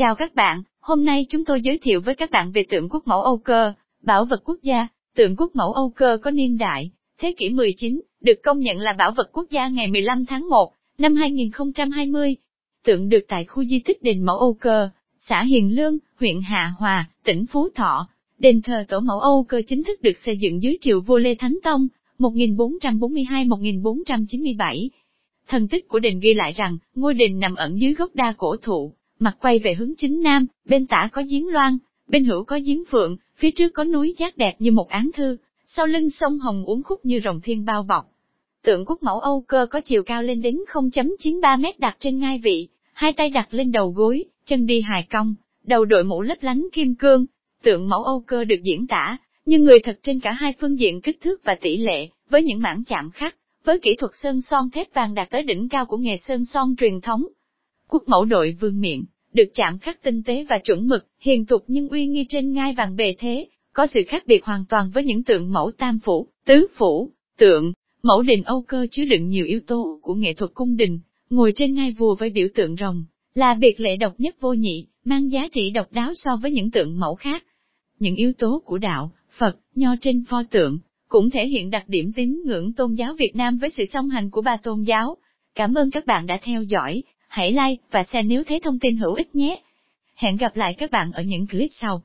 Chào các bạn, hôm nay chúng tôi giới thiệu với các bạn về tượng quốc mẫu Âu Cơ, bảo vật quốc gia. Tượng quốc mẫu Âu Cơ có niên đại, thế kỷ 19, được công nhận là bảo vật quốc gia ngày 15 tháng 1, năm 2020. Tượng được tại khu di tích đền mẫu Âu Cơ, xã Hiền Lương, huyện Hạ Hòa, tỉnh Phú Thọ. Đền thờ tổ mẫu Âu Cơ chính thức được xây dựng dưới triều vua Lê Thánh Tông, 1442-1497. Thần tích của đền ghi lại rằng, ngôi đền nằm ẩn dưới gốc đa cổ thụ, mặt quay về hướng chính nam, bên tả có giếng loan, bên hữu có giếng phượng, phía trước có núi giác đẹp như một án thư, sau lưng sông Hồng uốn khúc như rồng thiên bao bọc. Tượng quốc mẫu Âu cơ có chiều cao lên đến 0.93 mét đặt trên ngai vị, hai tay đặt lên đầu gối, chân đi hài cong, đầu đội mũ lấp lánh kim cương. Tượng mẫu Âu cơ được diễn tả, nhưng người thật trên cả hai phương diện kích thước và tỷ lệ, với những mảng chạm khắc, với kỹ thuật sơn son thép vàng đạt tới đỉnh cao của nghề sơn son truyền thống. Quốc mẫu đội vương miện, được chạm khắc tinh tế và chuẩn mực, hiền tục nhưng uy nghi trên ngai vàng bề thế, có sự khác biệt hoàn toàn với những tượng mẫu tam phủ, tứ phủ, tượng, mẫu đình Âu cơ chứa đựng nhiều yếu tố của nghệ thuật cung đình, ngồi trên ngai vua với biểu tượng rồng, là biệt lệ độc nhất vô nhị, mang giá trị độc đáo so với những tượng mẫu khác. Những yếu tố của đạo, Phật, nho trên pho tượng, cũng thể hiện đặc điểm tín ngưỡng tôn giáo Việt Nam với sự song hành của ba tôn giáo. Cảm ơn các bạn đã theo dõi, hãy like và share nếu thấy thông tin hữu ích nhé. Hẹn gặp lại các bạn ở những clip sau.